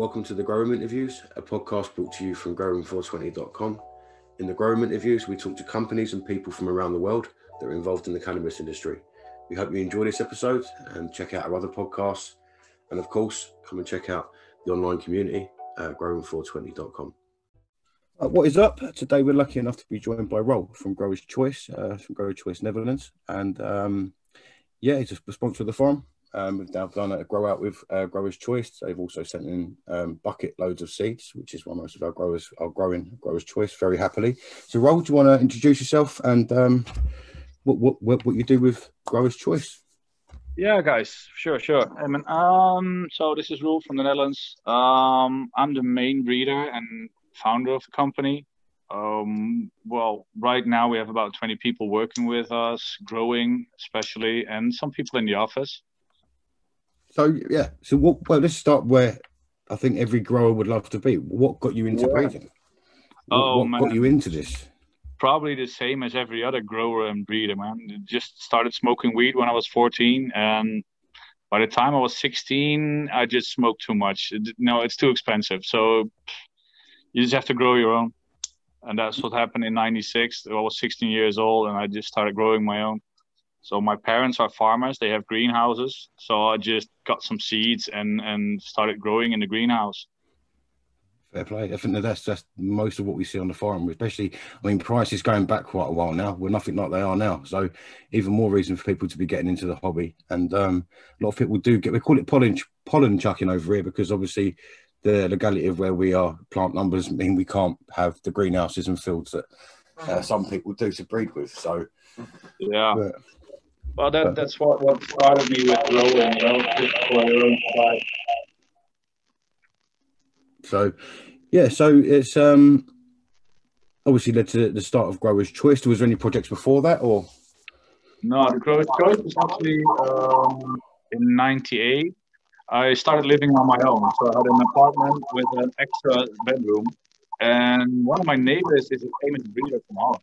Welcome to the Grow Room Interviews, a podcast brought to you from growroom420.com. In the Grow Room Interviews, we talk to companies and people from around the world that are involved in the cannabis industry. We hope you enjoy this episode and check out our other podcasts. And of course, come and check out the online community at growroom420.com. Uh, what is up? Today we're lucky enough to be joined by Roel from Growers Choice, uh, from Growers Choice Netherlands. And um, yeah, he's a sponsor of the forum. Um, we've now done a grow out with uh, Growers Choice. They've also sent in um, bucket loads of seeds, which is why most of our growers are growing Growers Choice very happily. So, Roel, do you want to introduce yourself and um, what, what what you do with Growers Choice? Yeah, guys, sure, sure. I mean, um, so this is Roel from the Netherlands. Um, I'm the main breeder and founder of the company. Um, well, right now we have about 20 people working with us, growing especially, and some people in the office. So yeah, so what? Well, let's start where I think every grower would love to be. What got you into yeah. breeding? Oh, what man. got you into this? Probably the same as every other grower and breeder, man. Just started smoking weed when I was 14, and by the time I was 16, I just smoked too much. No, it's too expensive. So you just have to grow your own. And that's what happened in 96. I was 16 years old and I just started growing my own. So my parents are farmers; they have greenhouses. So I just got some seeds and and started growing in the greenhouse. Fair play. I think that that's that's most of what we see on the farm, especially. I mean, prices going back quite a while now. We're nothing like they are now. So even more reason for people to be getting into the hobby. And um, a lot of people do get. We call it pollen pollen chucking over here because obviously the legality of where we are, plant numbers mean we can't have the greenhouses and fields that uh, some people do to breed with. So yeah. But, well, that that's what what started me with know, just for your own side. So, yeah, so it's um obviously led to the start of Growers Choice. Was there any projects before that, or? No, the Growers Choice was actually um, in '98. I started living on my own, so I had an apartment with an extra bedroom, and one of my neighbors is a famous breeder from Holland.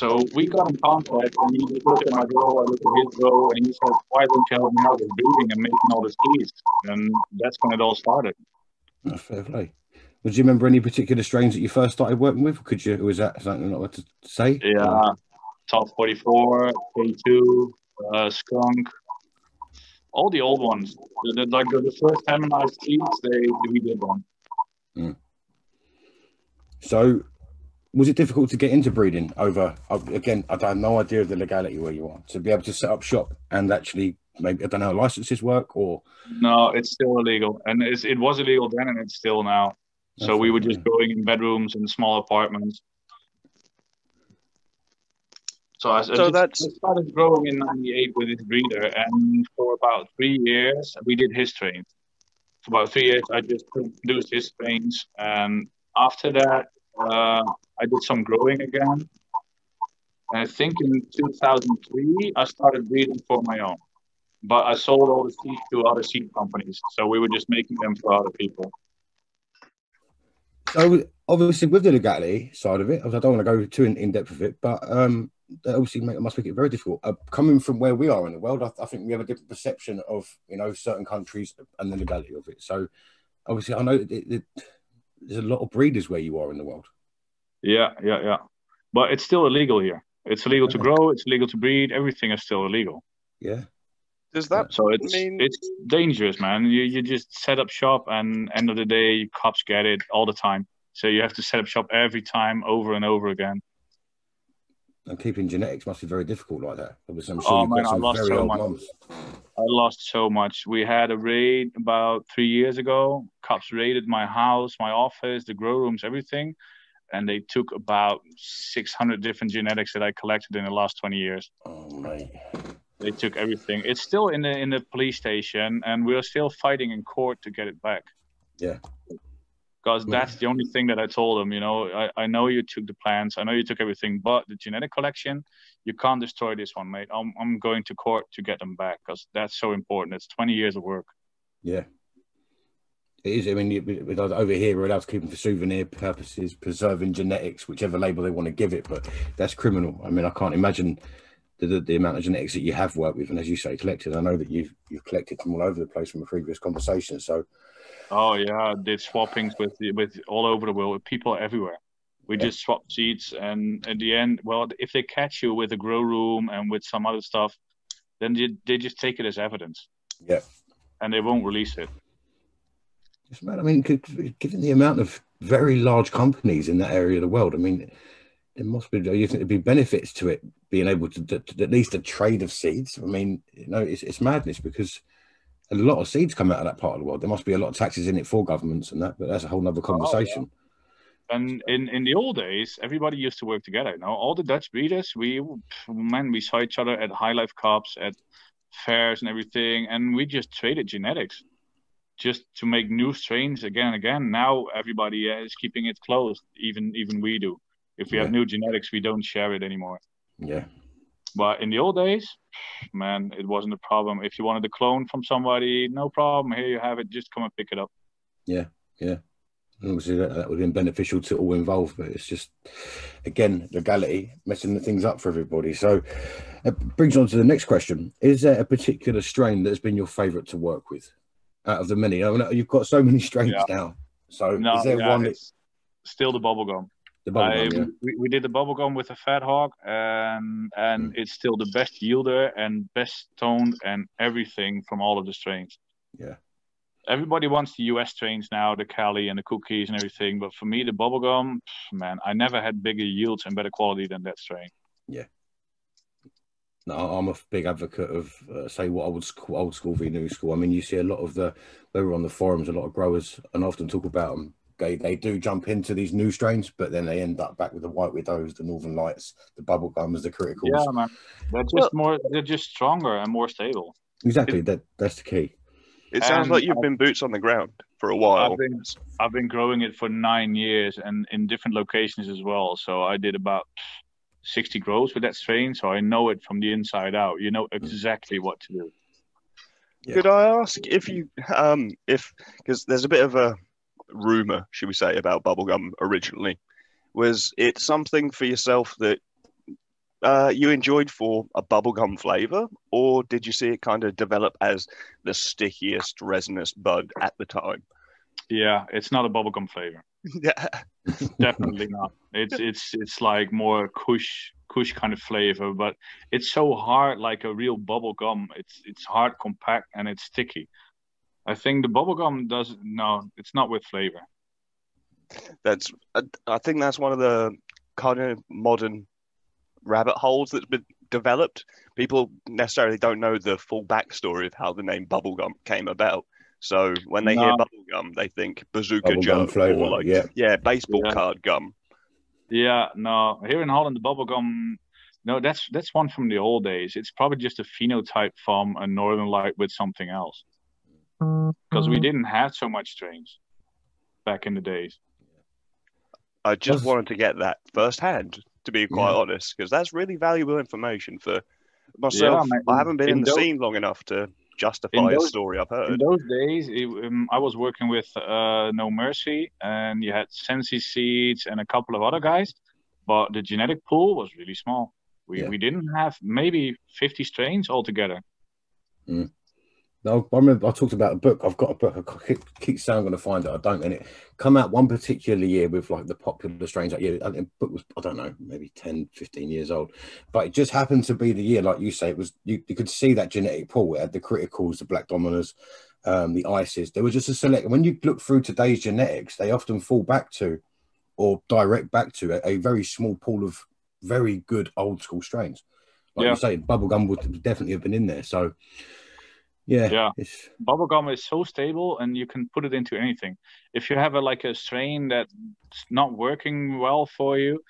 So we got in contact, and he looked at my grow, I looked at his grow, and he said, "Why don't you help me out with breeding and making all the keys?" And that's when it all started. Oh, fair play. Would you remember any particular strains that you first started working with? Could you? Was that something not what to say? Yeah, top forty-four, K2, uh, skunk, all the old ones. The, the, like the, the first harmonized seeds, they we did one. Mm. So was it difficult to get into breeding over again i have no idea of the legality where you are to be able to set up shop and actually maybe i don't know how licenses work or? No it's still illegal. And it was illegal then and it's still now. That's so we were just going in bedrooms and small apartments. So I, so I that's... I started growing in 98 with this breeder and for about three years we did his strains for about three years i just produced his strains and after that uh, I did some growing again. And I think in 2003, I started breeding for my own. But I sold all the seeds to other seed companies. So we were just making them for other people. So obviously, with the legality side of it, I don't want to go too in, in depth with it, but um, obviously make, must make it very difficult. Uh, coming from where we are in the world, I, I, think we have a different perception of you know certain countries and the legality of it. So obviously, I know it, it, there's a lot of breeders where you are in the world. Yeah, yeah, yeah. But it's still illegal here. It's illegal to grow. It's illegal to breed. Everything is still illegal. Yeah. Does that so it's mean it's dangerous, man? You you just set up shop, and end of the day, cops get it all the time. So you have to set up shop every time, over and over again. And keeping genetics must be very difficult like that. Obviously, I'm sure oh, man, I lost so much. Mums. I lost so much. We had a raid about three years ago. Cops raided my house, my office, the grow rooms, everything and they took about 600 different genetics that I collected in the last 20 years. Oh my! They took everything. It's still in the in the police station, and we're still fighting in court to get it back. Yeah. Because that's the only thing that I told them. You know, I, I know you took the plants, I know you took everything, but the genetic collection, you can't destroy this one, mate. I'm I'm going to court to get them back because that's so important. It's 20 years of work. Yeah, it is. I mean, over here, we're allowed to keep them for souvenir purposes, preserving genetics, whichever label they want to give it. But that's criminal. I mean, I can't imagine the, the amount of genetics that you have worked with, and as you say, collected. I know that you've you've collected from all over the place from a previous conversation. So, oh yeah, did swappings with with all over the world, with people everywhere. We yeah. just swap seeds, and at the end, well, if they catch you with a grow room and with some other stuff, then they, they just take it as evidence. Yeah, and they won't release it. Just I mean, given the amount of very large companies in that area of the world, I mean, there must be. You think there'd be benefits to it being able to, to, to, at least a trade of seeds? I mean, you know, it's, it's madness because a lot of seeds come out of that part of the world. There must be a lot of taxes in it for governments and that, but that's a whole other conversation. Oh, yeah. And in, in the old days, everybody used to work together. You know, all the Dutch breeders, we man, we saw each other at high life cups, at fairs and everything, and we just traded genetics just to make new strains again and again. Now everybody uh, is keeping it closed. Even even we do. If we yeah. have new genetics, we don't share it anymore. Yeah. But in the old days, man, it wasn't a problem. If you wanted a clone from somebody, no problem. Here you have it. Just come and pick it up. Yeah, yeah. Obviously, that, that would have been beneficial to all involved, but it's just, again, legality messing the things up for everybody. So, it brings on to the next question: Is there a particular strain that's been your favourite to work with? Out of the many? I mean, you've got so many strains yeah. now. So no, is there yeah, one? That's... Still the bubblegum. The bubblegum, yeah. we, we did the bubblegum with a fat hog, and and mm. it's still the best yielder and best toned and everything from all of the strains. Yeah. Everybody wants the US strains now, the Cali and the cookies and everything. But for me, the bubblegum, man, I never had bigger yields and better quality than that strain. Yeah, no, I'm a big advocate of uh, say what old school, old school v new school. I mean, you see a lot of the we were on the forums, a lot of growers, and often talk about them. They they do jump into these new strains, but then they end up back with the white widows, the northern lights, the bubble gums, the criticals. Yeah, man, they're just well, more they're just stronger and more stable. Exactly, it, that that's the key. It sounds and like you've been boots on the ground for a while. I've been, I've been growing it for nine years and in different locations as well. So I did about 60 grows with that strain, so I know it from the inside out. You know exactly what to do. Yeah. Could I ask if you, um, if because there's a bit of a rumor, should we say, about bubblegum originally? Was it something for yourself that uh, you enjoyed for a bubblegum flavor, or did you see it kind of develop as the stickiest resinous bud at the time? Yeah, it's not a bubblegum flavor. yeah, definitely not. It's it's it's like more kush kush kind of flavor, but it's so hard, like a real bubble gum. It's it's hard, compact, and it's sticky. I think the bubble gum does no, it's not with flavor. That's I think that's one of the kind of modern rabbit holes that's been developed. People necessarily don't know the full backstory of how the name bubblegum came about. So when they no. hear bubblegum, they think bazooka Joe flavor, or like yeah, yeah baseball yeah. card gum. Yeah, no. Here in Holland, the bubble gum. no, that's that's one from the old days. It's probably just a phenotype from a Northern Light with something else. Because we mm-hmm. didn't have so much strains back in the days. I just wanted to get that firsthand, to be quite yeah. honest, because that's really valuable information for myself. Yeah, I haven't been in, in the those, scene long enough to justify those, a story I've heard. In those days, it, um, I was working with uh, No Mercy, and you had Sensi Seeds and a couple of other guys, but the genetic pool was really small. We, yeah. we didn't have maybe 50 strains altogether. Mm. No, I remember I talked about a book. I've got a book. I keep, keep saying I'm going to find it. I don't. And it come out one particular year with like the popular strains that year. The book was, I don't know, maybe 10, 15 years old. But it just happened to be the year, like you say, it was, you, you could see that genetic pool. It had the criticals, the Black Dominas, um, the ices. There was just a select. When you look through today's genetics, they often fall back to or direct back to a, a very small pool of very good old school strains. Like yeah. you say, bubblegum would definitely have been in there. So, yeah yeah. bubblegum is so stable and you can put it into anything. If you have a like a strain that's not working well for you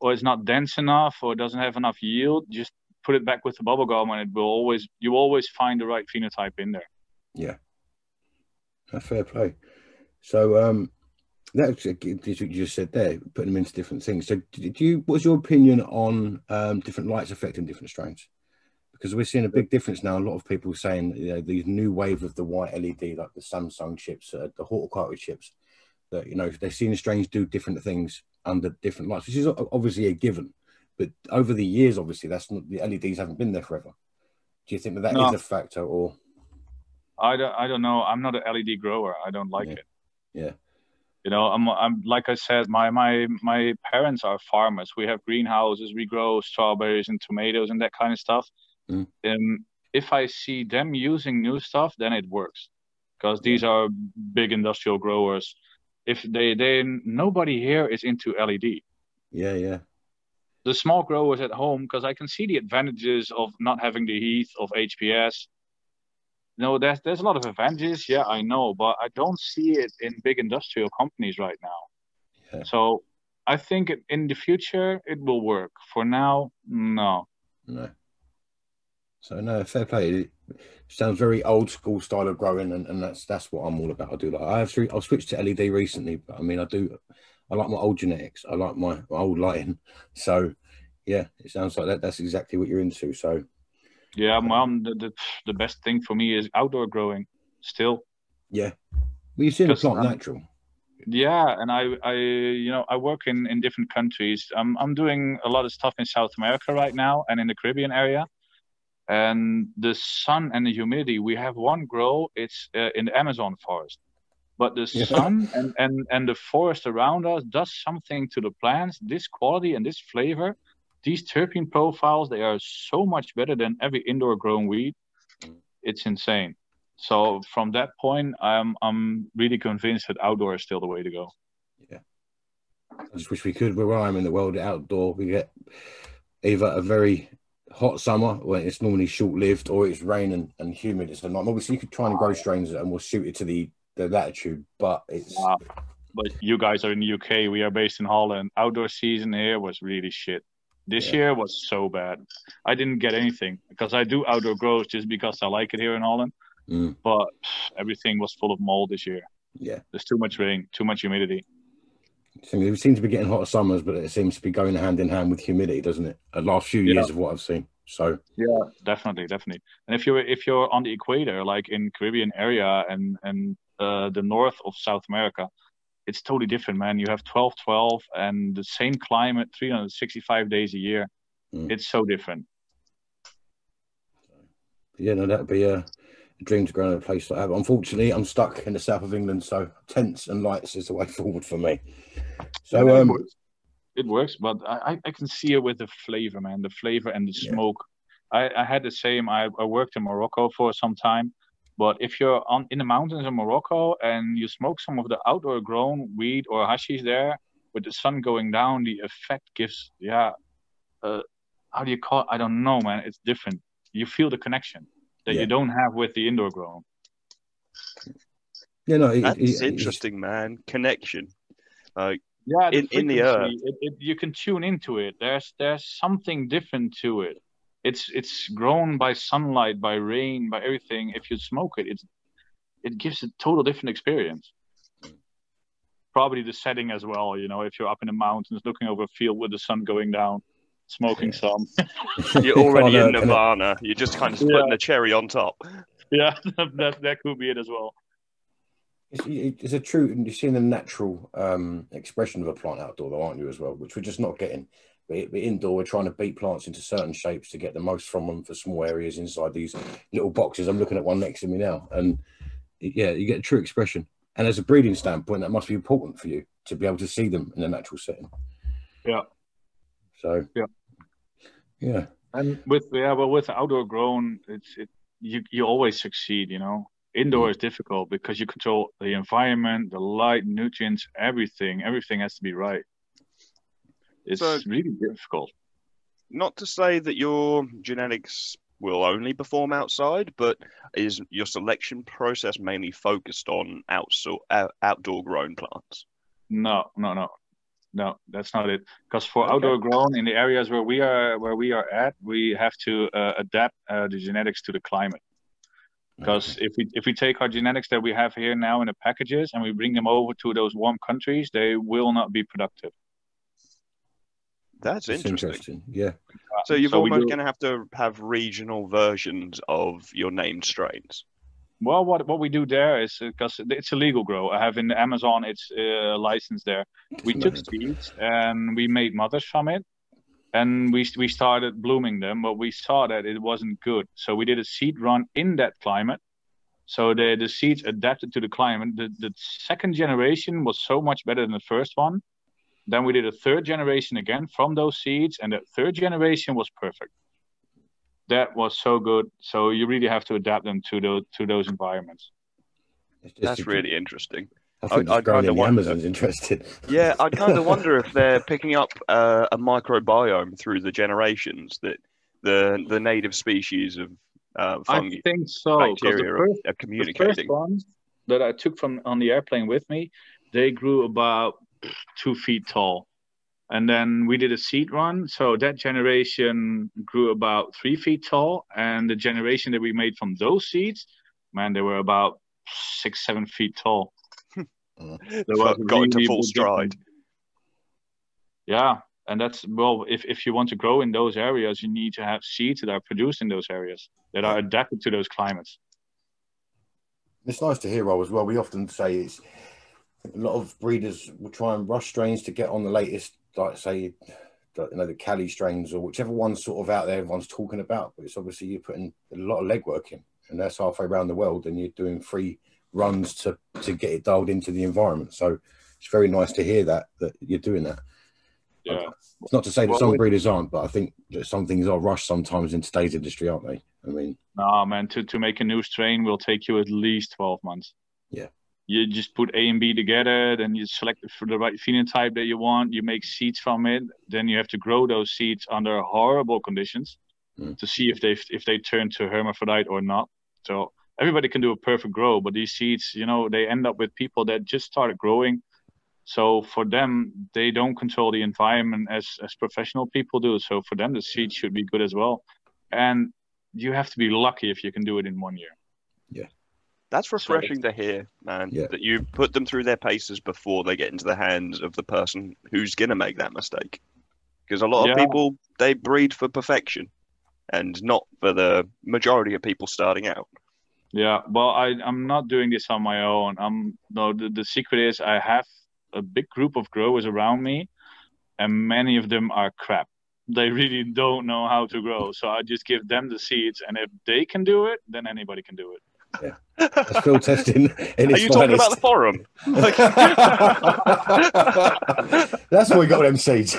or it's not dense enough or doesn't have enough yield just put it back with the bubblegum and it will always you always find the right phenotype in there. Yeah. A fair play. So um that's what you just said there putting them into different things. So did you what's your opinion on um, different lights affecting different strains because we're seeing a big difference now. A lot of people saying you know these new wave of the white LED, like the Samsung chips, uh, the horticulture chips, that you know they're seeing the strains do different things under different lights, which is obviously a given. but over the years, obviously, that's not the LEDs haven't been there forever. Do you think that that No. is a factor, or I don't, I don't know. I'm not an LED grower. I don't like Yeah. it. Yeah. You know, I'm, I'm like I said, my my my parents are farmers. We have greenhouses. We grow strawberries and tomatoes and that kind of stuff. Mm. And if I see them using new stuff, then it works, because these are big industrial growers. If they they nobody here is into LED. yeah, yeah, the small growers at home because I can see the advantages of not having the heat of HPS. No, there's there's a lot of advantages. Yeah, I know, but I don't see it in big industrial companies right now. Yeah. So I think in the future it will work. For now, no. no. So no, fair play. It sounds very old school style of growing, and, and that's that's what I'm all about. I do like. I have swi- I've switched to LED recently, but I mean, I do. I like my old genetics. I like my, my old lighting. So yeah, it sounds like that. That's exactly what you're into. So Yeah, mom, the, the the best thing for me is outdoor growing. Still, yeah, well, you've seen the plant um, natural. Yeah, and I, I, you know, I work in in different countries. I'm I'm doing a lot of stuff in South America right now and in the Caribbean area. And the sun and the humidity, we have one grow. It's uh, in the Amazon forest, but the Yeah. sun and and and the forest around us does something to the plants. This quality and this flavor, these terpene profiles, they are so much better than every indoor grown weed. It's insane. So from that point, I'm I'm really convinced that outdoor is still the way to go. Yeah, I just wish we could. Where I am in the world, outdoor, we get either a very hot summer when it's normally short lived, or it's rain and, and humid. It's a night. Obviously, you could try and grow strains and we'll suit it to the, the latitude, but it's Wow. But you guys are in the UK. We are based in Holland. Outdoor season here was really shit. This Yeah. year was so bad. I didn't get anything because I do outdoor grows just because I like it here in Holland. Mm. But everything was full of mold this year. yeah. There's too much rain, too much humidity. So we seem to be getting hotter summers, but it seems to be going hand in hand with humidity, doesn't it? The last few Yeah. years of what I've seen. So Yeah, definitely, definitely. And if you're if you're on the equator, like in Caribbean area and and uh, the north of South America, it's totally different, man. You have 12, 12, and the same climate, 365 days a year. Mm. It's so different. yeah, no, that'd be a, dream to grow in a place like that. But unfortunately, I'm stuck in the south of England, so tents and lights is the way forward for me. So Yeah, it um, works. it works, but I, I- I can see it with the flavor, man. The flavor and the Yeah. smoke. I, I had the same. I, I worked in Morocco for some time, but if you're on in the mountains of Morocco and you smoke some of the outdoor grown weed or hashish there, with the sun going down, the effect gives yeah. Uh, how do you call? It? I don't know, man. It's different. You feel the connection that Yeah. you don't have with the indoor grown. yeah, no, it, That's it- it's- interesting, man. Connection. Like Yeah, In- in the frequency, it, it, you can tune into it. There's there's something different to it. It's it's grown by sunlight, by rain, by everything. If you smoke it, it's it gives a total different experience. Probably the setting as well. You know, if you're up in the mountains, looking over a field with the sun going down, smoking Yeah. some. you're already uh, in Nirvana. You're just kind of Yeah. putting the cherry on top. Yeah, that that could be it as well. It's, it's a true, you're seeing the natural um, expression of a plant outdoor, though, aren't you, as well? Which we're just not getting. But, but indoor, we're trying to beat plants into certain shapes to get the most from them for small areas inside these little boxes. I'm looking at one next to me now, and yeah, you get a true expression. And as a breeding standpoint, that must be important for you to be able to see them in a natural setting. Yeah. So Yeah. yeah, And with yeah, well, with outdoor grown, it's it you you always succeed. You know, indoor is difficult because you control the environment, the light, nutrients, everything. Everything has to be right. It's So- really difficult. Not to say that your genetics will only perform outside, but is your selection process mainly focused on outsor- out- outdoor grown plants? No, no, no, no. That's not it. Because for Okay. outdoor grown in the areas where we are where we are at, we have to uh, adapt uh, the genetics to the climate. Because if we if we take our genetics that we have here now in the packages and we bring them over to those warm countries, they will not be productive. That's interesting. interesting. Yeah, So you're So almost do- going to have to have regional versions of your named strains. Well, what what we do there is because it's a legal grow. I have in Amazon, it's uh, licensed there. We took seeds and we made mothers from it, and we we started blooming them, but we saw that it wasn't good. So we did a seed run in that climate. So the the seeds adapted to the climate. The the second generation was so much better than the first one. Then we did a third generation again from those seeds, and the third generation was perfect. That was so good. So you really have to adapt them to those to those environments. That's really interesting. I think I- I I, growing kinda in the wonder- Amazon's interested. Yeah, I kind of wonder if they're picking up uh, a microbiome through the generations that the the native species of uh, fungi I think so. 'cause the bacteria first- are the first ones that I took from on the airplane with me, they grew about two feet tall. And then we did a seed run. So that generation grew about three feet tall. And the generation that we made from those seeds, man, they were about six, seven feet tall. There was Got into full stride. difference. Yeah. And that's, well, if, if you want to grow in those areas, you need to have seeds that are produced in those areas that are adapted to those climates. It's nice to hear, Rob, as well. We often say it's a lot of breeders will try and rush strains to get on the latest, like say, the- you know, the Cali strains or whichever one's sort of out there everyone's talking about. But it's obviously you're putting a lot of legwork in, and that's halfway around the world, and you're doing free runs to to get it dialed into the environment. So it's very nice to hear that that you're doing that. Yeah. It's not to say that Well, some breeders aren't, but I think that some things are rushed sometimes in today's industry, aren't they? I mean, No, man, to, to make a new strain will take you at least 12 months. Yeah. You just put A and B together, then you select it for the right phenotype that you want. You make seeds from it. Then you have to grow those seeds under horrible conditions Mm. to see if they if they turn to hermaphrodite or not. So everybody can do a perfect grow, but these seeds, you know, they end up with people that just started growing. So for them, they don't control the environment as as professional people do. So for them, the seeds should be good as well. And you have to be lucky if you can do it in one year. Yeah. That's refreshing to hear, man. Yeah. That you put them through their paces before they get into the hands of the person who's gonna make that mistake. Because a lot of people they breed for perfection, and not for the majority of people starting out. Yeah, well, I I'm not doing this on my own. I'm no. The, the secret is I have a big group of growers around me, and many of them are crap. They really don't know how to grow. So I just give them the seeds, and if they can do it, then anybody can do it. that's field testing. In Are its you talking about the forum? Like, That's why we got them seeds.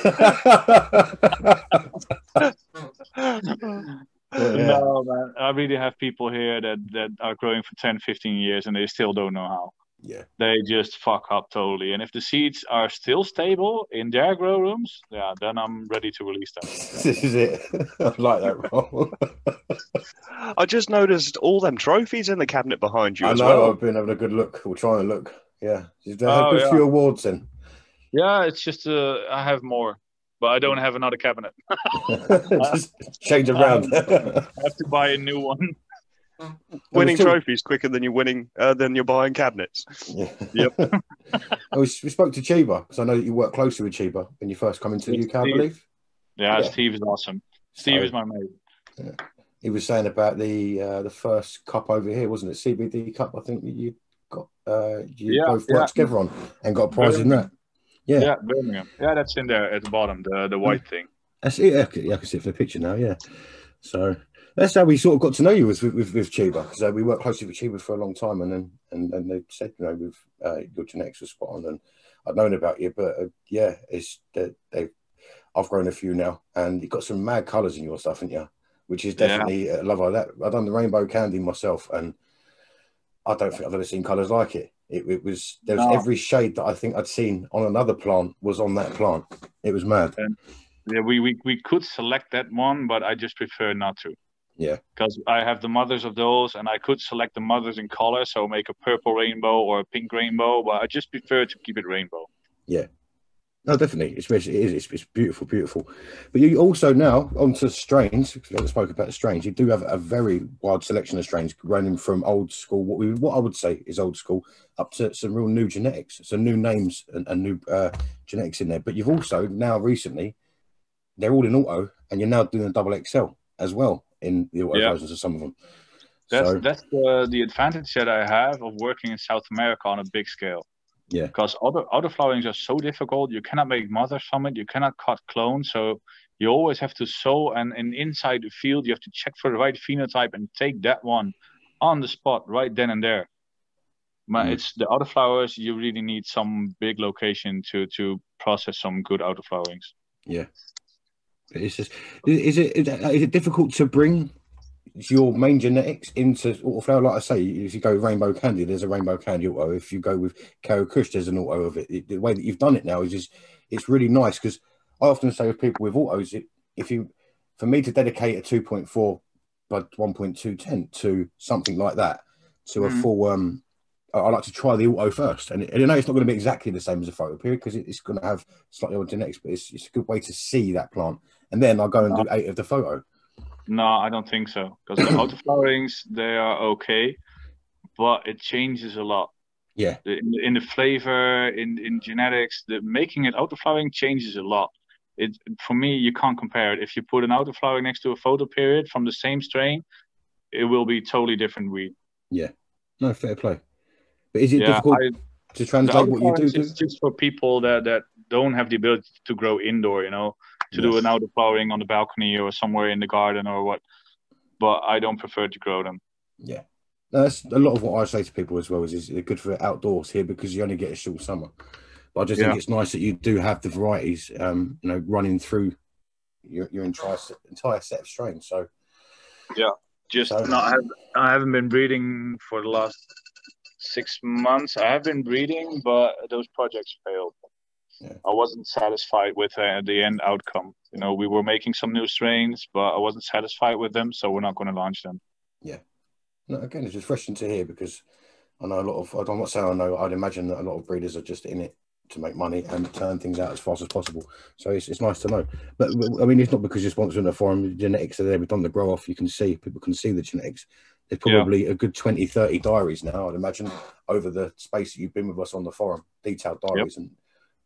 Yeah. No, man. I really have people here that that are growing for 10, 15 years, and they still don't know how. yeah, They just fuck up totally. And if the seeds are still stable in their grow rooms, yeah, then I'm ready to release them. this is it. I like that, Rob. I just noticed all them trophies in the cabinet behind you I as know. well. I've been having a good look. We're trying to look. Yeah, you've had Oh, a good yeah. few awards then. Yeah, it's just uh, I have more, but I don't have another cabinet. Just change around. I have to buy a new one. Winning two- trophies quicker than you're winning uh, than you're buying cabinets. Yeah. Yep. Oh, we, we spoke to Chiba because I know that you work closely with Chiba when you first come into the Yes, UK, I believe. Yeah, Yeah. Steve is awesome. Steve So- is my mate. He was saying about the uh, the first cup over here, wasn't it? CBD Cup, I think that you got. Uh, you Yeah, both yeah. worked together on and got a prize in that. Yeah. Yeah. Birmingham. Yeah, that's in there at the bottom, the the white thing. Yeah, I see. yeah, I can see it for the picture now. Yeah. So that's how we sort of got to know you with with, with Chiba because uh, we worked closely with Chiba for a long time, and then and, and they said you know with uh, your genetics was spot on, and I'd known about you, but uh, yeah, it's they, they I've grown a few now, and you've got some mad colours in your stuff, haven't you? Which is Yeah. definitely a love of that. I've done the rainbow candy myself, and I don't think I've ever seen colours like it. It, it was there was No. every shade that I think I'd seen on another plant was on that plant. It was mad. Yeah, we, we we could select that one, but I just prefer not to. Yeah. Because I have the mothers of those, and I could select the mothers in color, so make a purple rainbow or a pink rainbow, but I just prefer to keep it rainbow. No, definitely. It's, it is. It's, it's beautiful, beautiful. But you also now onto strains. Because we haven't about the strains. You do have a very wide selection of strains, running from old school, what we what I would say is old school, up to some real new genetics, some new names and, and new uh, genetics in there. But you've also now recently, they're all in auto, and you're now doing a double XL as well in the auto Yeah. versions of some of them. That's so that's the the advantage that I have of working in South America on a big scale. Yeah. Because auto auto flowerings are so difficult. You cannot make mothers from it. You cannot cut clones. So You always have to sow, and, and inside the field, you have to check for the right phenotype and take that one on the spot right then and there. But Mm. it's the autoflowers. You really need some big location to to process some good autoflowerings. Yeah. But it's just is it- is it difficult to bring your main genetics into autoflower? Like I say, if you go rainbow candy, there's a rainbow candy auto. If you go with Karo Kush, there's an auto of it. It- The way that you've done it now is just it's really nice because I often say with people with autos, it, if you for me to dedicate a 2.4 by 1.2 tent to something like that to a Mhm. full um I I like to try the auto first, and, and I know it's not going to be exactly the same as a photo period because it, it's going to have slightly odd genetics, but it's, it's a good way to see that plant. And then I'll go and do eight of the photo. No, I don't think so. Because the autoflowerings they are okay, but it changes a lot. Yeah. In, in the flavor, in in genetics, the making it autoflowering changes a lot. It for me, you can't compare it. If you put an autoflowering next to a photo period from the same strain, it will be totally different weed. Yeah. No fair play. But is it yeah, difficult I, to translate what you do? is just for people that that don't have the ability to grow indoor. You know, to do Yes. an autoflowering on the balcony or somewhere in the garden or what. But I don't prefer to grow them. Yeah. That's a lot of what I say to people as well is, is they're good for outdoors here because you only get a short summer. But I just think it's nice that you do have the varieties, um, you know, running through your, your entire, entire set of strains. So, yeah, just So- no, I, have, I haven't been breeding for the last six months. I have been breeding, but those projects failed. Yeah. I wasn't satisfied with uh, the end outcome. You know, we were making some new strains, but I wasn't satisfied with them, so we're not going to launch them. Yeah. No, again, it's refreshing to hear because I know a lot of, I'm not saying I know, I'd imagine that a lot of breeders are just in it to make money and turn things out as fast as possible. So it's, it's nice to know. But, I mean, it's not because you're sponsoring a forum, the genetics are there. We've done the grow off. You can see, people can see the genetics. There's Yeah. probably a good 20, 30 diaries now, I'd imagine, over the space that you've been with us on the forum, detailed diaries. And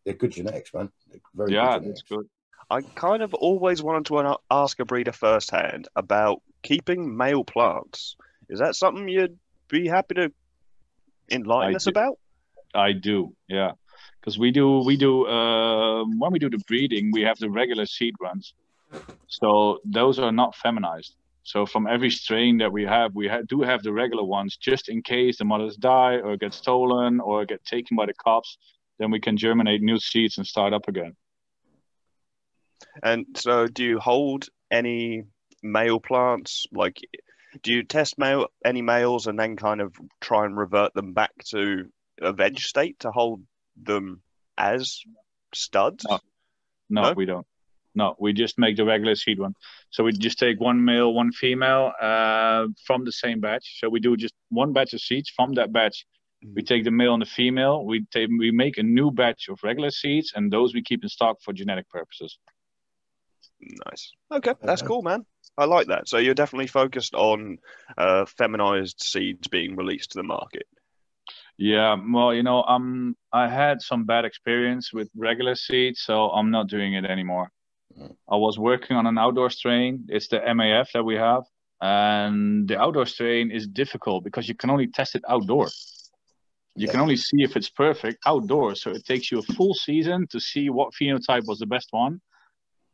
they're good genetics, man. They're very yeah, good that's good. I kind of always wanted to ask a breeder firsthand about keeping male plants. Is that something you'd be happy to enlighten I us do. about? I do, yeah, because we do we do um when we do the breeding, we have the regular seed runs, so those are not feminized. So from every strain that we have, we ha- do have the regular ones just in case the mothers die or get stolen or get taken by the cops. Then we can germinate new seeds and start up again. And so, do you hold any male plants? Like, do you test male any males and then kind of try and revert them back to a veg state to hold them as studs? No. No, No? we don't. No, we just make the regular seed one. So we just take one male, one female uh, from the same batch. So we do just one batch of seeds from that batch. We take the male and the female. We take we make a new batch of regular seeds, and those we keep in stock for genetic purposes. Nice. Okay, that's cool, man. I like that. So you're definitely focused on uh, feminized seeds being released to the market. Yeah, well, you know, um, I had some bad experience with regular seeds, so I'm not doing it anymore. Mm. I was working on an outdoor strain. It's the MAF that we have, and the outdoor strain is difficult because you can only test it outdoors. You can only see if it's perfect outdoors. So it takes you a full season to see what phenotype was the best one.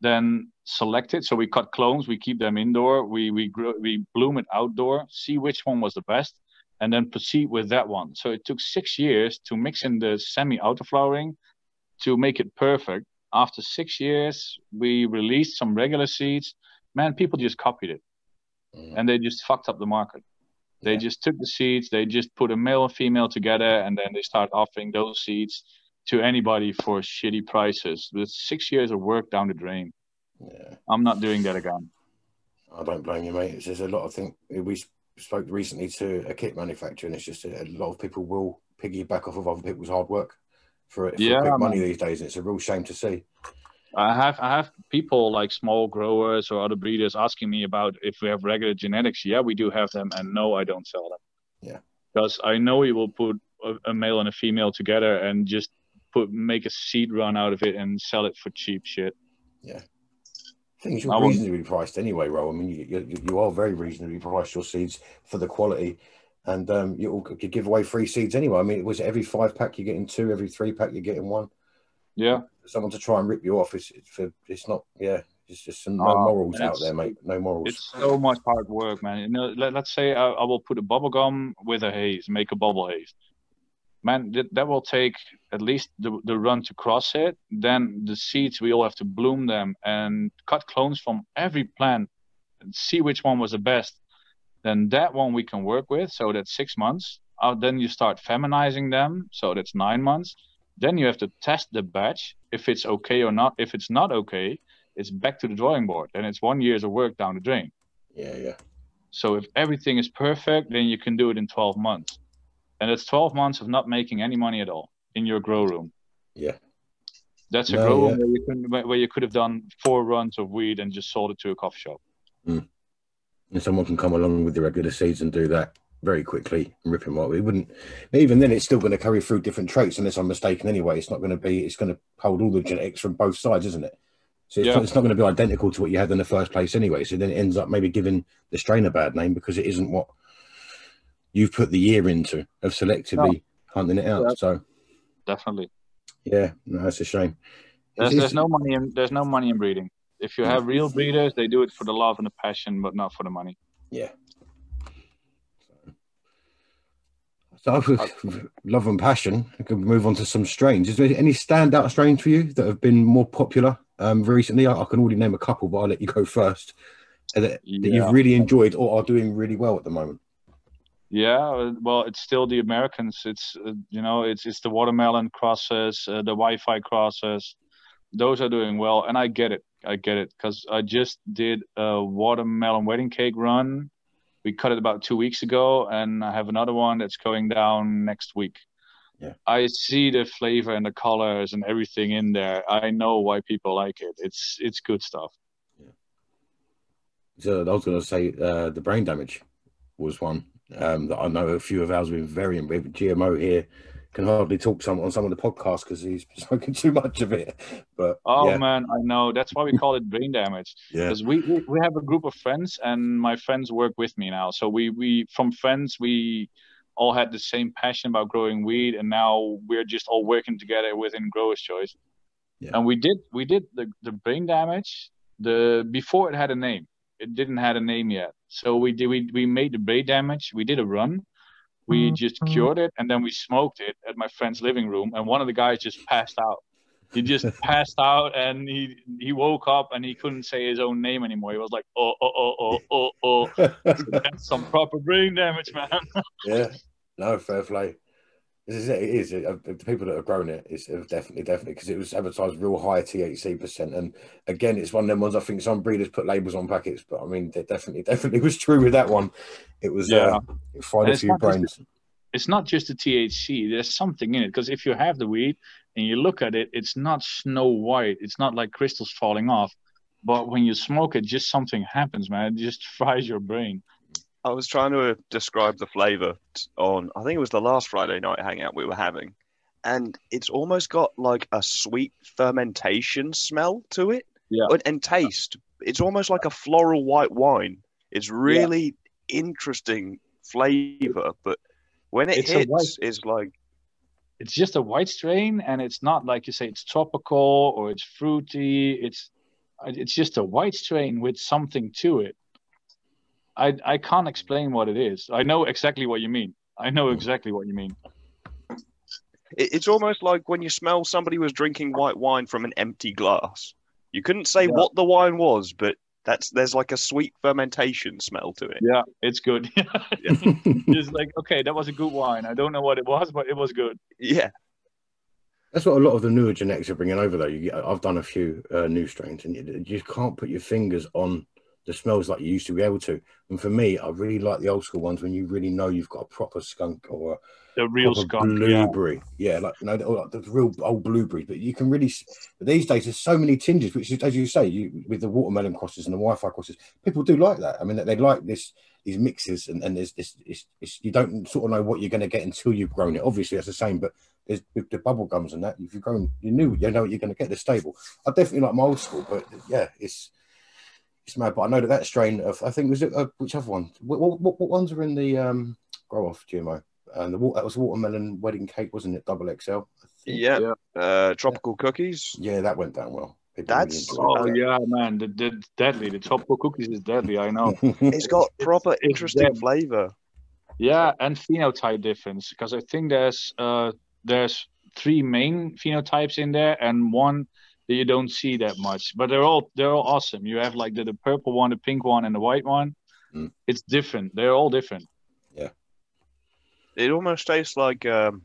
Then select it. So we cut clones. We keep them indoor. We we grow, we bloom it outdoor. See which one was the best, and then proceed with that one. So it took six years to mix in the semi autoflowering to make it perfect. After six years, we released some regular seeds. Man, people just copied it Mm. and they just fucked up the market. They Yeah. just took the seeds, they just put a male and female together, and then they start offering those seeds to anybody for shitty prices. With six years of work down the drain. Yeah. I'm not doing that again. I don't blame you, mate. It's just a lot of things. We spoke recently to a kit manufacturer, and it's just a, a lot of people will piggyback off of other people's hard work for, for Yeah, quick money these days. And it's a real shame to see. I have I have people like small growers or other breeders asking me about if we have regular genetics. Yeah, we do have them, and no, I don't sell them. Yeah. Because I know you will put a, a male and a female together and just put make a seed run out of it and sell it for cheap shit. Yeah, things you're reasonably priced anyway, Ro. I mean, you, you, you are very reasonably priced your seeds for the quality, and um, you you give away free seeds anyway. I mean, was it every five pack you're getting two, every three pack you're getting one? Yeah. Someone to try and rip you off is it's for it's not. Yeah, It's just some, no Oh, morals out there, mate. No morals. It's so much hard work, man. You know, let, let's say I, I will put a bubble gum with a haze, make a bubble haze. Man, that, that will take at least the, the run to cross it. Then the seeds, we all have to bloom them and cut clones from every plant and see which one was the best. Then that one we can work with. So that's six months. Uh, then you start feminizing them. So that's nine months. Then you have to test the batch if it's okay or not. If it's not okay, it's back to the drawing board and it's one year's of work down the drain. yeah, yeah. So if everything is perfect, then you can do it in 12 months. And it's 12 months of not making any money at all in your grow room. Yeah. That's a No, grow yeah. room where you, can, where where you could have done four runs of weed and just sold it to a coffee shop. Hmm. And someone can come along with the regular seeds and do that very quickly and rip him off. It wouldn't. Even then, it's still going to carry through different traits, unless I'm mistaken. Anyway, it's not going to be. It's going to hold all the genetics from both sides, isn't it? So it's, Yeah. not, it's not going to be identical to what you had in the first place, anyway. So then it ends up maybe giving the strain a bad name because it isn't what you've put the year into of selectively hunting it out. Yeah. So Definitely. yeah, no, that's a shame. There's, there's no money in there's no money in breeding. If you have real breeders, they do it for the love and the passion, but not for the money. Yeah. So, with love and passion, I could move on to some strains. Is there any standout strains for you that have been more popular um, recently? I, I can already name a couple, but I'll let you go first. That, that Yeah. you've really enjoyed or are doing really well at the moment. Yeah, well, it's still the Americans. It's uh, you know, it's it's the watermelon crosses, uh, the Wi-Fi crosses. Those are doing well, and I get it. I get it because I just did a watermelon wedding cake run. We cut it about two weeks ago, and I have another one that's going down next week. Yeah. I see the flavor and the colors and everything in there. I know why people like it. It's it's good stuff. So I was going to say uh, the brain damage was one um, that I know a few of ours have been very with. GMO here can hardly talk some on some of the podcasts because he's spoken too much of it. But Oh yeah, man, I know. That's why we call it brain damage. yeah, because we, we we have a group of friends and my friends work with me now so we we from friends we all had the same passion about growing weed and now we're just all working together within growers choice Yeah. and we did we did the, the brain damage the before it had a name it didn't had a name yet so we did we, we made the brain damage we did a run we mm-hmm. just cured it and then we smoked it at my friend's living room and one of the guys just passed out he just passed out and he he woke up and he couldn't say his own name anymore. He was like, oh oh oh oh oh oh. That's some proper brain damage, man. yeah. No, fair play. This is it. It is. It, uh, the people that have grown it is uh, definitely, definitely, because it was advertised real high THC percent. And again, it's one of them ones I think some breeders put labels on packets, but I mean, it definitely, definitely was true with that one. It was, Yeah. uh, it fried a few not just brains. It's not just the THC. There's something in it because if you have the weed and you look at it, it's not snow white. It's not like crystals falling off. But when you smoke it, just something happens, man. It just fries your brain. I was trying to describe the flavor on, I think it was the last Friday night hangout we were having, and it's almost got like a sweet fermentation smell to it. Yeah. And, and taste. It's almost like a floral white wine. It's really interesting flavor, but when it It's hits, white- it's like, It's just a white strain, and it's not like you say it's tropical or it's fruity. It's it's just a white strain with something to it. I I can't explain what it is. I know exactly what you mean. I know exactly what you mean. it's almost like when you smell somebody was drinking white wine from an empty glass. You couldn't say Yeah. what the wine was, but that's there's like a sweet fermentation smell to it. Yeah, it's good. just like okay, that was a good wine. I don't know what it was, but it was good. Yeah. That's what a lot of the newer genetics are bringing over, though. You get, I've done a few uh, new strains, and you, you can't put your fingers on the smells like you used to be able to. And for me, I really like the old school ones when you really know you've got a proper skunk or a The real skunk. Yeah. blueberry. Yeah. like you know, the, like the real old blueberries. But you can really but these days there's so many tinges, which is as you say, you with the watermelon crosses and the Wi-Fi crosses, people do like that. I mean, they like this these mixes, and, and there's this. It's, it's, you don't sort of know what you're going to get until you've grown it. Obviously, that's the same, but there's with the bubble gums and that. If you've grown, you knew you know what you're going to get. The stable. I definitely like my old school, but yeah, it's. It's mad, but I know that that strain of I think was it uh, which other one? What, what, what, what ones are in the um, grow off GMO? And the that was watermelon wedding cake, wasn't it? Double XL. Yeah. Yeah. Uh, tropical cookies. Yeah, that went down well. That's oh yeah, man, the, the deadly. The tropical cookies is deadly. I know. it's got proper it's, interesting it's flavor. Yeah, and phenotype difference because I think there's uh there's three main phenotypes in there and one that you don't see that much, but they're all they're all awesome. You have like the, the purple one, the pink one, and the white one. Mm. It's different. They're all different. Yeah. It almost tastes like um,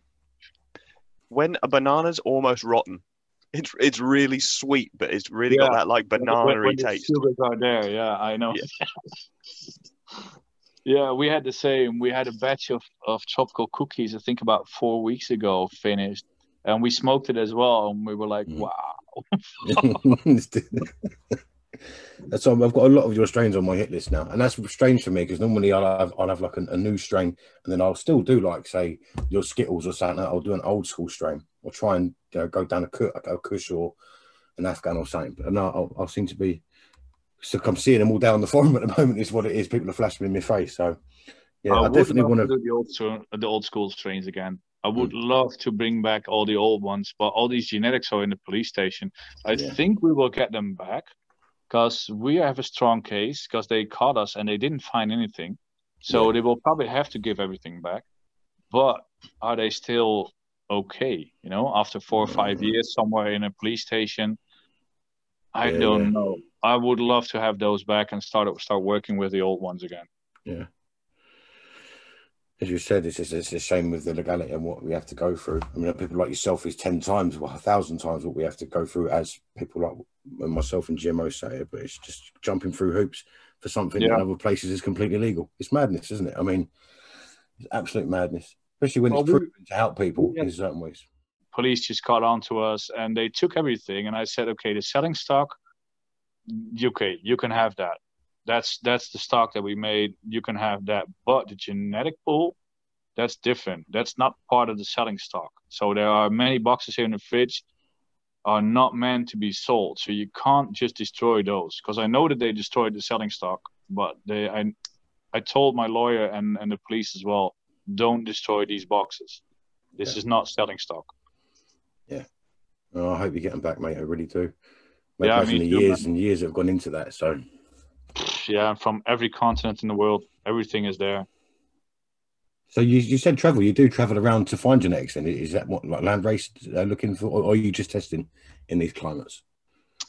when a banana's almost rotten. It's it's really sweet, but it's really yeah. got that like banana taste. sugars are there, yeah, I know. Yeah. yeah, we had the same. We had a batch of, of tropical cookies, I think about four weeks ago, finished, and we smoked it as well, and we were like, mm. wow. That's all, I've got a lot of your strains on my hit list now, and that's strange for me because normally I'll have I'll have like a, a, new strain, and then I'll still do like say your Skittles or something. I'll do an old school strain, or try and you know, go down a, a Kush or an Afghan or something. But no, I'll, I'll seem to be so I'm seeing them all down the forum at the moment. Is what it is. People are flashing in my face. So yeah, I, I definitely want to do the old the old school strains again. I would mm. love to bring back all the old ones, but all these genetics are in the police station. I yeah. think we will get them back because we have a strong case because they caught us and they didn't find anything. So yeah. they will probably have to give everything back. But are they still okay? You know, after four or five mm. years somewhere in a police station, I yeah, don't know. I would love to have those back and start start working with the old ones again. Yeah. As you said, it's, it's, it's a shame with the legality and what we have to go through. I mean, people like yourself is 10 times, well, a thousand times what we have to go through as people like myself and GMO say it, but it's just jumping through hoops for something yeah. in other places is completely legal. It's madness, isn't it? I mean, it's absolute madness, especially when well, it's proven to help people yeah. in certain ways. Police just caught on to us and they took everything. And I said, okay, the selling stock, okay, you can have that. That's that's the stock that we made. You can have that, but the genetic pool, that's different. That's not part of the selling stock. So there are many boxes here in the fridge are not meant to be sold. So you can't just destroy those because I know that they destroyed the selling stock, but they I I told my lawyer and, and the police as well, don't destroy these boxes. This yeah. is not selling stock. Yeah. Oh, I hope you get them back, mate. I really do. Mate, yeah, I mean, years man. and years have gone into that. So yeah, from every continent in the world, everything is there. So you, you said travel. You do travel around to find genetics, and is that what like land race uh, looking for, or are you just testing in these climates?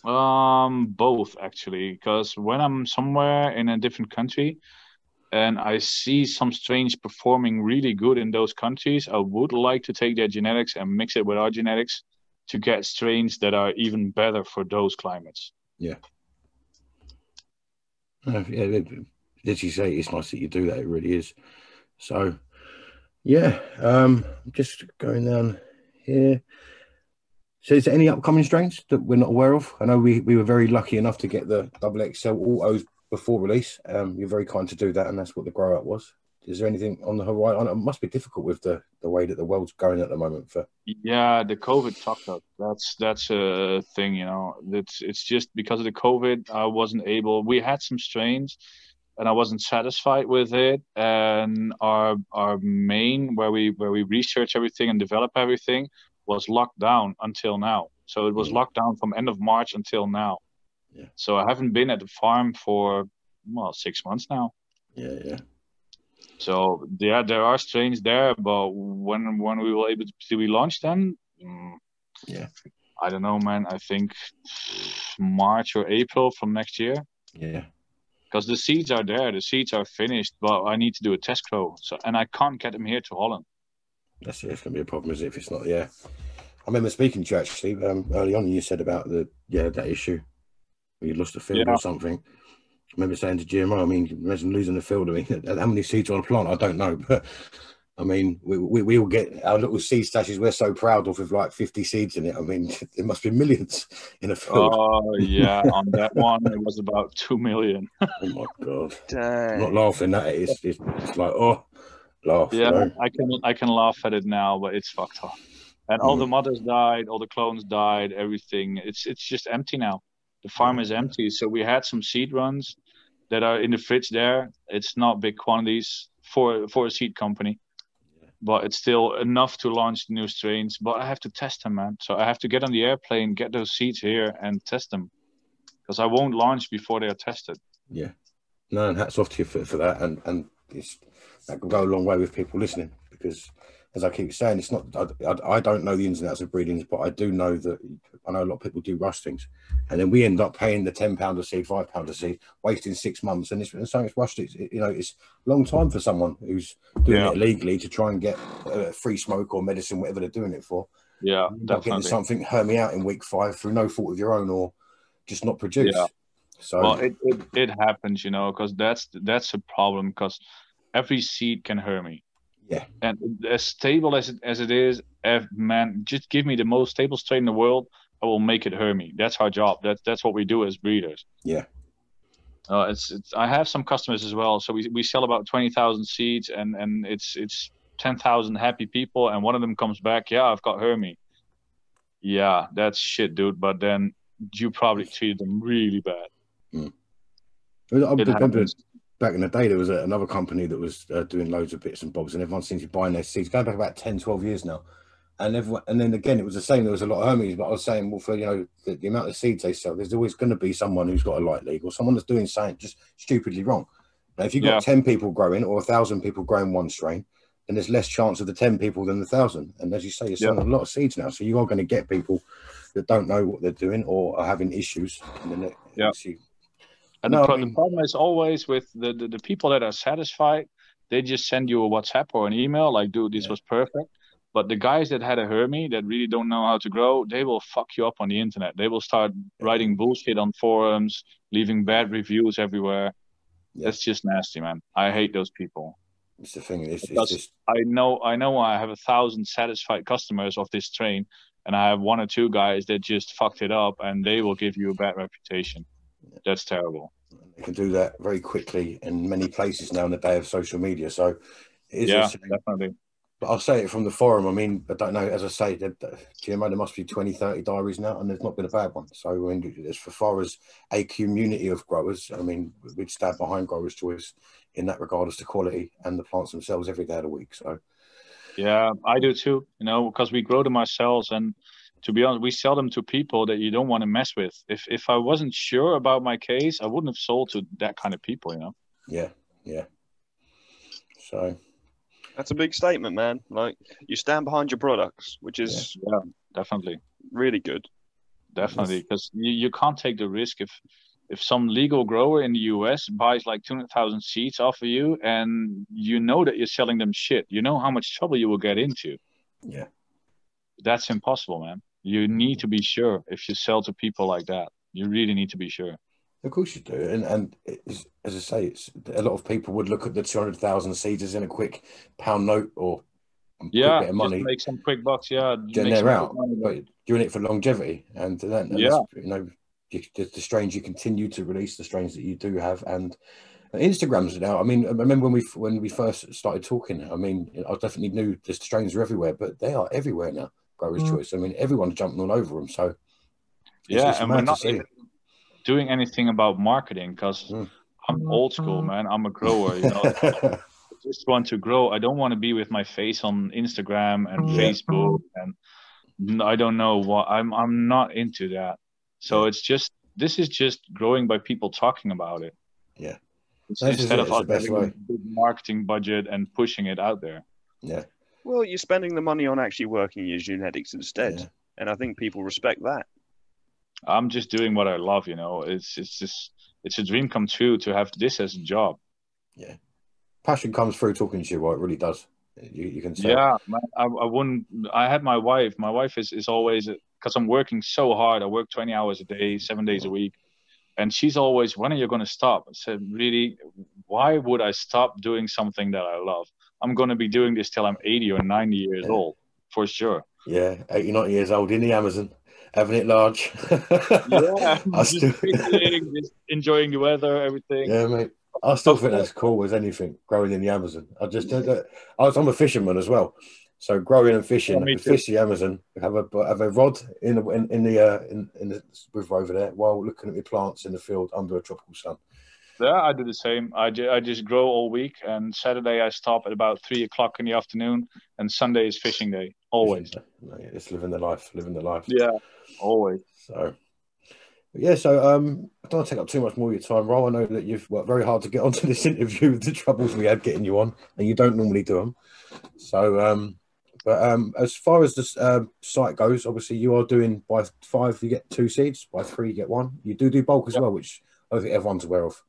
Um, both actually, because when I'm somewhere in a different country, and I see some strains performing really good in those countries, I would like to take their genetics and mix it with our genetics to get strains that are even better for those climates. Yeah. Uh, yeah, as you say, it's nice that you do that. It really is. So, yeah, um, just going down here. So, is there any upcoming strains that we're not aware of? I know we, we were very lucky enough to get the double XL autos before release. Um, you're very kind to do that, and that's what the grow up was. Is there anything on the horizon? It must be difficult with the, the way that the world's going at the moment. For yeah, the COVID fucked up. That's that's a thing, you know. It's it's just because of the COVID, I wasn't able. We had some strains and I wasn't satisfied with it. And our our main where we where we research everything and develop everything was locked down until now. So it was yeah. locked down from end of March until now. Yeah. So I haven't been at the farm for well six months now. Yeah, yeah. So yeah, there are strains there, but when when we will able to, to we launch them, mm, yeah, I don't know, man. I think March or April from next year. Yeah, because the seeds are there, the seeds are finished, but I need to do a test grow. So and I can't get them here to Holland. That's it. It's gonna be a problem, is it? If it's not, yeah. I remember speaking to you actually um, early on. You said about the yeah that issue. You lost a field yeah. or something. I remember saying to GMO, I mean, imagine losing the field. I mean, how many seeds on a plant? I don't know, but I mean, we, we, we all get our little seed stashes we're so proud of with like 50 seeds in it. I mean, there must be millions in a field. Oh, yeah. On that one, it was about 2 million. oh, my God. Dang. I'm not laughing at it. It's, it's, it's like, oh, laugh. Yeah, you know? I, can, I can laugh at it now, but it's fucked up. And all mm. the mothers died, all the clones died, everything. It's it's just empty now. The farm is empty. So we had some seed runs that are in the fridge there. It's not big quantities for for a seed company but it's still enough to launch new strains. But I have to test them, man. So I have to get on the airplane, get those seeds here, and test them because I won't launch before they are tested. Yeah, no, and hats off to you for, for that, and and it's, that can go a long way with people listening because as I keep saying, it's not. I, I, don't know the ins and outs of breedings, but I do know that I know a lot of people do rustings, and then we end up paying the ten pound a seed, five pound a seed, wasting six months, and it's and so it's rushed. It's, you know, it's a long time for someone who's doing yeah. it illegally to try and get uh, free smoke or medicine, whatever they're doing it for. Yeah, definitely. Getting something Hermy out in week five through no fault of your own, or just not produced. Yeah. So well, it, it, it happens, you know, because that's that's a problem because every seed can Hermy yeah. And as stable as it, as it is, if, man, just give me the most stable strain in the world. I will make it Hermy. That's our job. That's that's what we do as breeders. Yeah. Uh, it's, it's I have some customers as well. So we, we sell about twenty thousand seeds, and and it's it's ten thousand happy people, and one of them comes back. Yeah, I've got Hermy. Yeah, that's shit, dude. But then you probably treated them really bad. Mm. It back in the day, there was a, another company that was uh, doing loads of bits and bobs, and everyone seems to be buying their seeds. Going back about 10, 12 years now, and everyone, and then again, it was the same. There was a lot of Hermes, but I was saying, well, for you know, the, the amount of seeds they sell, there's always going to be someone who's got a light leak or someone that's doing something just stupidly wrong. Now, if you've got yeah. ten people growing or a thousand people growing one strain, then there's less chance of the ten people than the thousand. And as you say, you're selling yeah. a lot of seeds now, so you are going to get people that don't know what they're doing or are having issues. And then yeah. And no, the, pro- I mean, the, problem is always with the, the, the, people that are satisfied, they just send you a WhatsApp or an email like, dude, this yeah. was perfect. But the guys that had a Hermy that really don't know how to grow, they will fuck you up on the internet. They will start writing bullshit on forums, leaving bad reviews everywhere. Yeah. That's just nasty, man. I hate those people. It's the thing. It's, it's just... I know, I know. I have a thousand satisfied customers of this train, and I have one or two guys that just fucked it up, and they will give you a bad reputation. That's terrible. They can do that very quickly in many places now in the day of social media. So, yeah, definitely. But I'll say it from the forum. I mean, I don't know. As I say, the, the GMO, there must be 20, 30 diaries now, and there's not been a bad one. So, I mean, as far as a community of growers, I mean, we'd stand behind Growers' Choice in that regard as to quality and the plants themselves every day of the week. So, yeah, I do too. You know, because we grow them ourselves, and to be honest, we sell them to people that you don't want to mess with. If if I wasn't sure about my case, I wouldn't have sold to that kind of people, you know. Yeah, yeah. So that's a big statement, man. Like you stand behind your products, which is yeah, yeah definitely really good. Definitely, because you, you can't take the risk if if some legal grower in the US buys like 200,000 seeds off of you and you know that you're selling them shit, you know how much trouble you will get into. Yeah. That's impossible, man. You need to be sure if you sell to people like that. You really need to be sure. Of course you do, and and as I say, it's a lot of people would look at the two hundred thousand seeds as in a quick pound note or yeah, bit of money, make some quick bucks. Yeah, then they're out. But doing it for longevity, and then and yeah, you know, the, the strains you continue to release, the strains that you do have, and Instagrams now. I mean, I remember when we when we first started talking. I mean, I definitely knew the strains are everywhere, but they are everywhere now growers' mm. choice. I mean, everyone's jumping all over them. So yeah, and we're not doing anything about marketing because mm. I'm old school, mm. man. I'm a grower. You know, I just want to grow. I don't want to be with my face on Instagram and yeah. Facebook, and I don't know what. I'm I'm not into that. So it's just this is just growing by people talking about it. Yeah. Instead of us having way. a big marketing budget and pushing it out there. Yeah. Well, you're spending the money on actually working your genetics instead, yeah. and I think people respect that. I'm just doing what I love, you know. It's it's just it's a dream come true to have this as a job. Yeah, passion comes through talking to you. What it really does. You, you can say. Yeah, man, I, I wouldn't. I had my wife. My wife is is always because I'm working so hard. I work 20 hours a day, seven days a week, and she's always, when are you going to stop? I said, really, why would I stop doing something that I love? I'm going to be doing this till I'm 80 or 90 years yeah. old, for sure. Yeah, 80, 90 years old in the Amazon, having it large. yeah, I still... just enjoying the weather, everything. Yeah, mate. I still think that's cool as anything growing in the Amazon. I just, I was, I'm a fisherman as well. So growing and fishing, yeah, fish the Amazon, have a have a rod in the in, in the uh, in, in the river over there while looking at the plants in the field under a tropical sun. Yeah, I do the same. I, ju- I just grow all week, and Saturday I stop at about three o'clock in the afternoon, and Sunday is fishing day. Always. It's living the life, living the life. Yeah, always. So, yeah, so um, I don't want to take up too much more of your time, Roll. I know that you've worked very hard to get onto this interview with the troubles we had getting you on, and you don't normally do them. So, um, but um, as far as the uh, site goes, obviously you are doing by five you get two seeds, by three you get one. You do do bulk as Yeah. well, which I think everyone's aware of.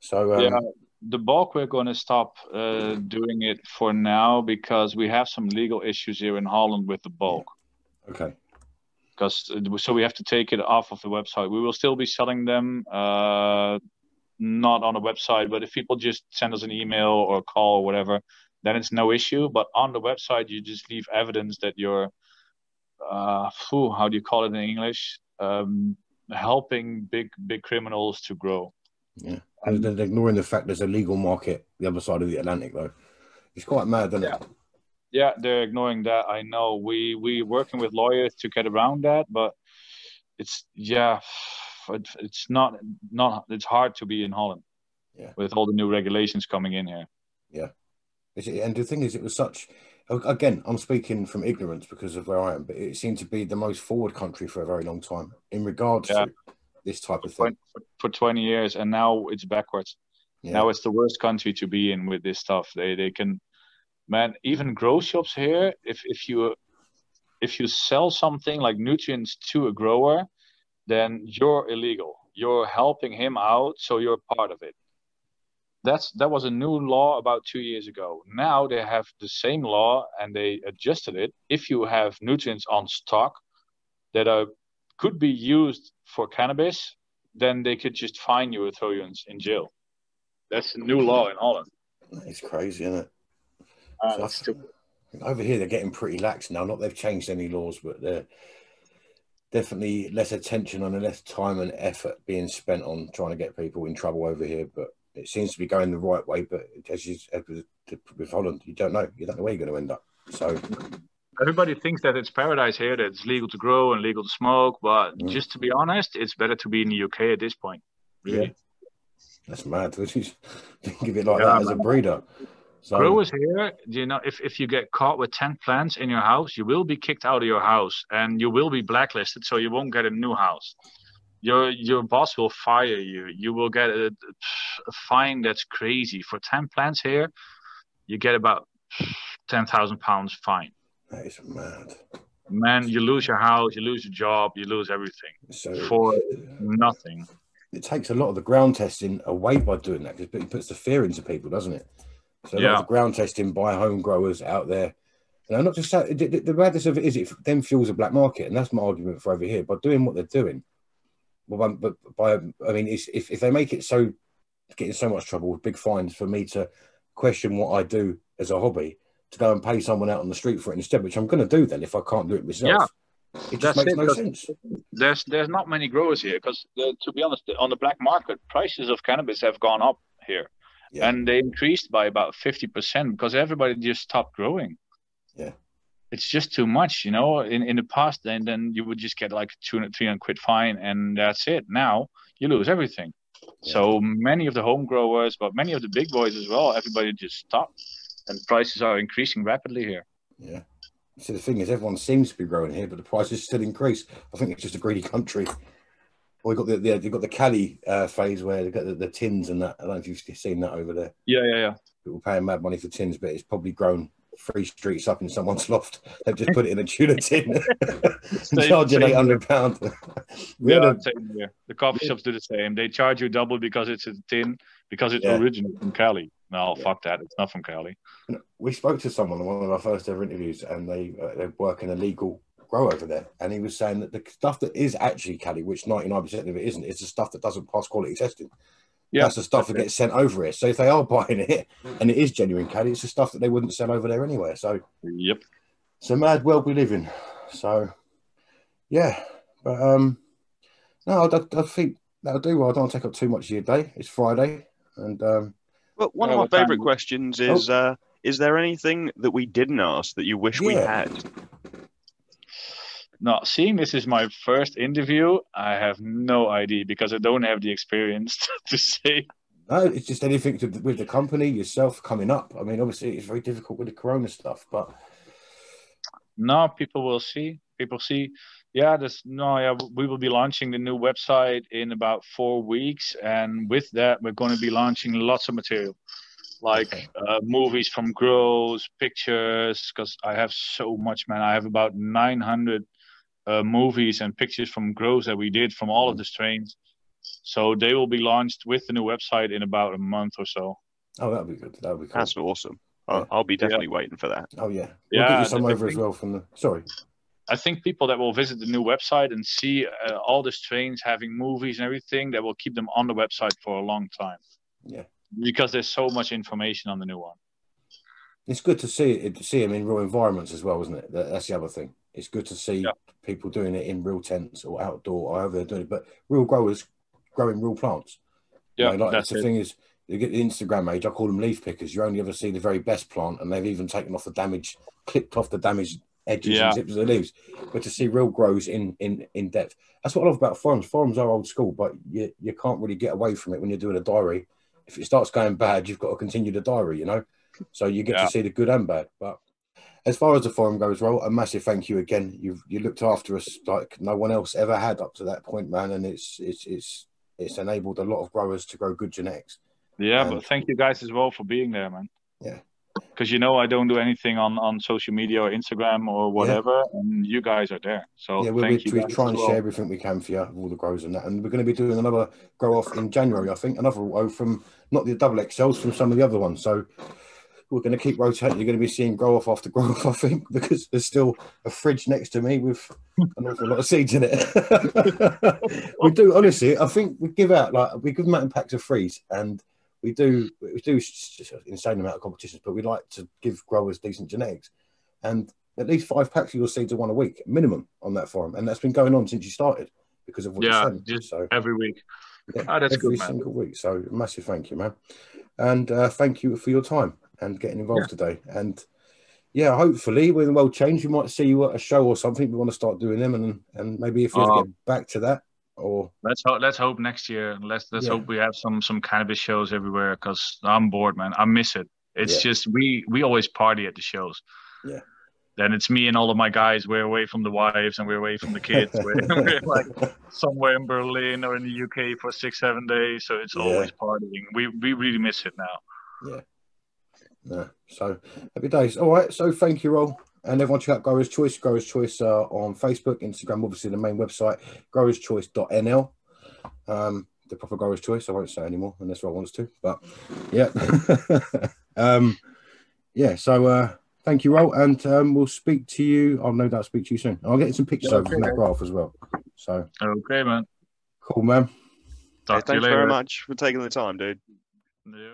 So um, yeah, the bulk we're going to stop uh, doing it for now because we have some legal issues here in Holland with the bulk. okay, Because so we have to take it off of the website. We will still be selling them, uh, not on the website, but if people just send us an email or call or whatever, then it's no issue. But on the website, you just leave evidence that you're, uh, phew, how do you call it in English? Um, helping big big criminals to grow. Yeah, and then ignoring the fact there's a legal market the other side of the Atlantic, though, it's quite mad, isn't it? Yeah, they're ignoring that. I know. We we working with lawyers to get around that, but it's yeah, it's not not it's hard to be in Holland. Yeah. With all the new regulations coming in here. Yeah. And the thing is, it was such. Again, I'm speaking from ignorance because of where I am, but it seemed to be the most forward country for a very long time in regards Yeah. to this type of For, thing. for 20 years, and now it's backwards. Yeah. Now it's the worst country to be in with this stuff. They they can, man. Even grow shops here. If if you if you sell something like nutrients to a grower, then you're illegal. You're helping him out, so you're part of it. That's that was a new law about two years ago. Now they have the same law and they adjusted it. If you have nutrients on stock that are could be used for cannabis, then they could just fine you or throw you in, in jail. That's a new law in Holland. It's crazy, isn't it? Uh, So over here, they're getting pretty lax now. Not they've changed any laws, but they're definitely less attention and less time and effort being spent on trying to get people in trouble over here. But it seems to be going the right way. But as you as with, with Holland, you don't know. You don't know where you're going to end up. So Everybody thinks that it's paradise here, that it's legal to grow and legal to smoke. But Mm. just to be honest, it's better to be in the UK at this point. Really. that's mad. Think of it like Yeah, that as a breeder. So Growers here, do you know, if, if you get caught with 10 plants in your house, you will be kicked out of your house and you will be blacklisted, so you won't get a new house. Your your boss will fire you. You will get a, a fine that's crazy. For 10 plants here, you get about 10,000 pounds fine. That is mad. Man, you lose your house, you lose your job, you lose everything So for nothing. it takes a lot of the ground testing away by doing that because it puts the fear into people, doesn't it? So a lot of ground testing by home growers out there. And I'm not just saying the, the, madness of it is it then fuels a black market, and that's my argument for over here. By doing what they're doing, well, um, but by I mean, it's, if if they make it so getting so much trouble with big fines for me to question what I do as a hobby to go and pay someone out on the street for it instead, which I'm going to do then if I can't do it myself. Yeah. It just That's makes it, no sense. There's there's not many growers here because, to be honest, on the black market, prices of cannabis have gone up here. Yeah. and they increased by about 50% because everybody just stopped growing Yeah. it's just too much you know in, in the past then then you would just get like 200 300 quid fine and that's it now you lose everything Yeah. so many of the home growers but many of the big boys as well everybody just stopped and prices are increasing rapidly here Yeah. See, the thing is, everyone seems to be growing here, but the prices still increase. I think it's just a greedy country. Well, you got the, the you've got the Cali uh, phase where they got the, the tins and that. I don't know if you've seen that over there. yeah yeah yeah People paying mad money for tins, but it's probably grown three streets up in someone's loft. They've just put it in a tuna tin, and charging same eight hundred pounds. we yeah, had a, same here. The coffee shops do the same. They charge you double because it's a tin, because it's Yeah. original from Cali. No, Yeah. fuck that. It's not from Cali. we spoke to someone in one of our first ever interviews, and they uh, they work in a legal grow over there, and he was saying that the stuff that is actually Cali, which ninety nine percent of it isn't, is the stuff that doesn't pass quality testing. Yeah, that's the stuff that that's it. gets sent over here. So if they are buying it and it is genuine Cali, it's the stuff that they wouldn't sell over there anywhere. So Yep. it's a mad world we live in. So yeah, but um, no, I, I think that'll do. Well, I don't want to take up too much of your day. It's Friday, and um, Well, one of my favourite questions is: uh, Is there anything that we didn't ask that you wish we had? No, seeing this is my first interview, I have no idea because I don't have the experience to say. No, it's just anything to, with the company yourself coming up. I mean, obviously, it's very difficult with the Corona stuff, but now people will see. People see. Yeah, there's no. Yeah, we will be launching the new website in about four weeks, and with that, we're going to be launching lots of material, like okay. uh, movies from grows, pictures. Because I have so much, man. I have about 900 uh, movies and pictures from grows that we did from all of the strains. So they will be launched with the new website in about a month or so. Oh, that'll be good. That'll be cool. That's awesome. I'll, I'll be definitely yeah. waiting for that. Oh yeah, we'll yeah. Get you some over think, as well from the. Sorry. I think people that will visit the new website and see uh, all the strains having movies and everything that will keep them on the website for a long time. Yeah. Because there's so much information on the new one. It's good to see it, to see them in real environments as well, isn't it? That's the other thing. It's good to see yeah. people doing it in real tents or outdoor, or however they're doing it. But real growers growing real plants. Yeah, you know, like, that's the it. thing is you get the Instagram age. I call them leaf pickers. You only ever see the very best plant, and they've even taken off the damage, clipped off the damaged edges yeah. and tips of the leaves. But to see real grows in in in depth, that's what I love about forums. Forums are old school, but you you can't really get away from it when you're doing a diary. If it starts going bad, you've got to continue the diary. You know, so you get yeah. to see the good and bad. But as far as the forum goes, well, a massive thank you again. You've you looked after us like no one else ever had up to that point, man, and it's it's it's it's enabled a lot of growers to grow good genetics. Yeah, and, but thank you guys as well for being there, man. Yeah. Because you know I don't do anything on, on social media or Instagram or whatever, yeah. and you guys are there. So yeah, we, we, we try and well. share everything we can for you, all the growers and that. And we're going to be doing another grow off in January, I think. Another row from not the double XLs, from some of the other ones. So we're going to keep rotating. You're going to be seeing grow off after grow off, I think, because there's still a fridge next to me with an awful lot of seeds in it. we do honestly. I think we give out like we give them out in packs of freeze, and we do we do insane amount of competitions, but we like to give growers decent genetics, and at least five packs of your seeds are one a week minimum on that farm, and that's been going on since you started because of what yeah, you're saying. Just so every week. Yeah, oh, that's every good, single week. So massive thank you, man, and uh, thank you for your time and getting involved yeah. today. And yeah, hopefully when the world change, we might see you at a show or something. We want to start doing them, and and maybe if we um, get back to that, or let's hope let's hope next year. Let's let's yeah. hope we have some some cannabis shows everywhere because I'm bored, man. I miss it. It's yeah. just we we always party at the shows. Yeah. Then it's me and all of my guys. We're away from the wives and we're away from the kids. we're, we're, like somewhere in Berlin or in the UK for six, seven days. So it's yeah. always partying. We we really miss it now. Yeah. No. So happy days. All right. So thank you all. And everyone check out Growers Choice. Growers Choice uh, on Facebook, Instagram, obviously the main website, growerschoice.nl. Um, the proper Growers Choice. I won't say anymore unless I wants to. But yeah. um, yeah. So uh, thank you, Roll. And um, we'll speak to you. I'll no doubt speak to you soon. I'll get some pictures okay, over from that graph as well. So okay, man. Cool, man. Hey, thanks very much for taking the time, dude. Yeah.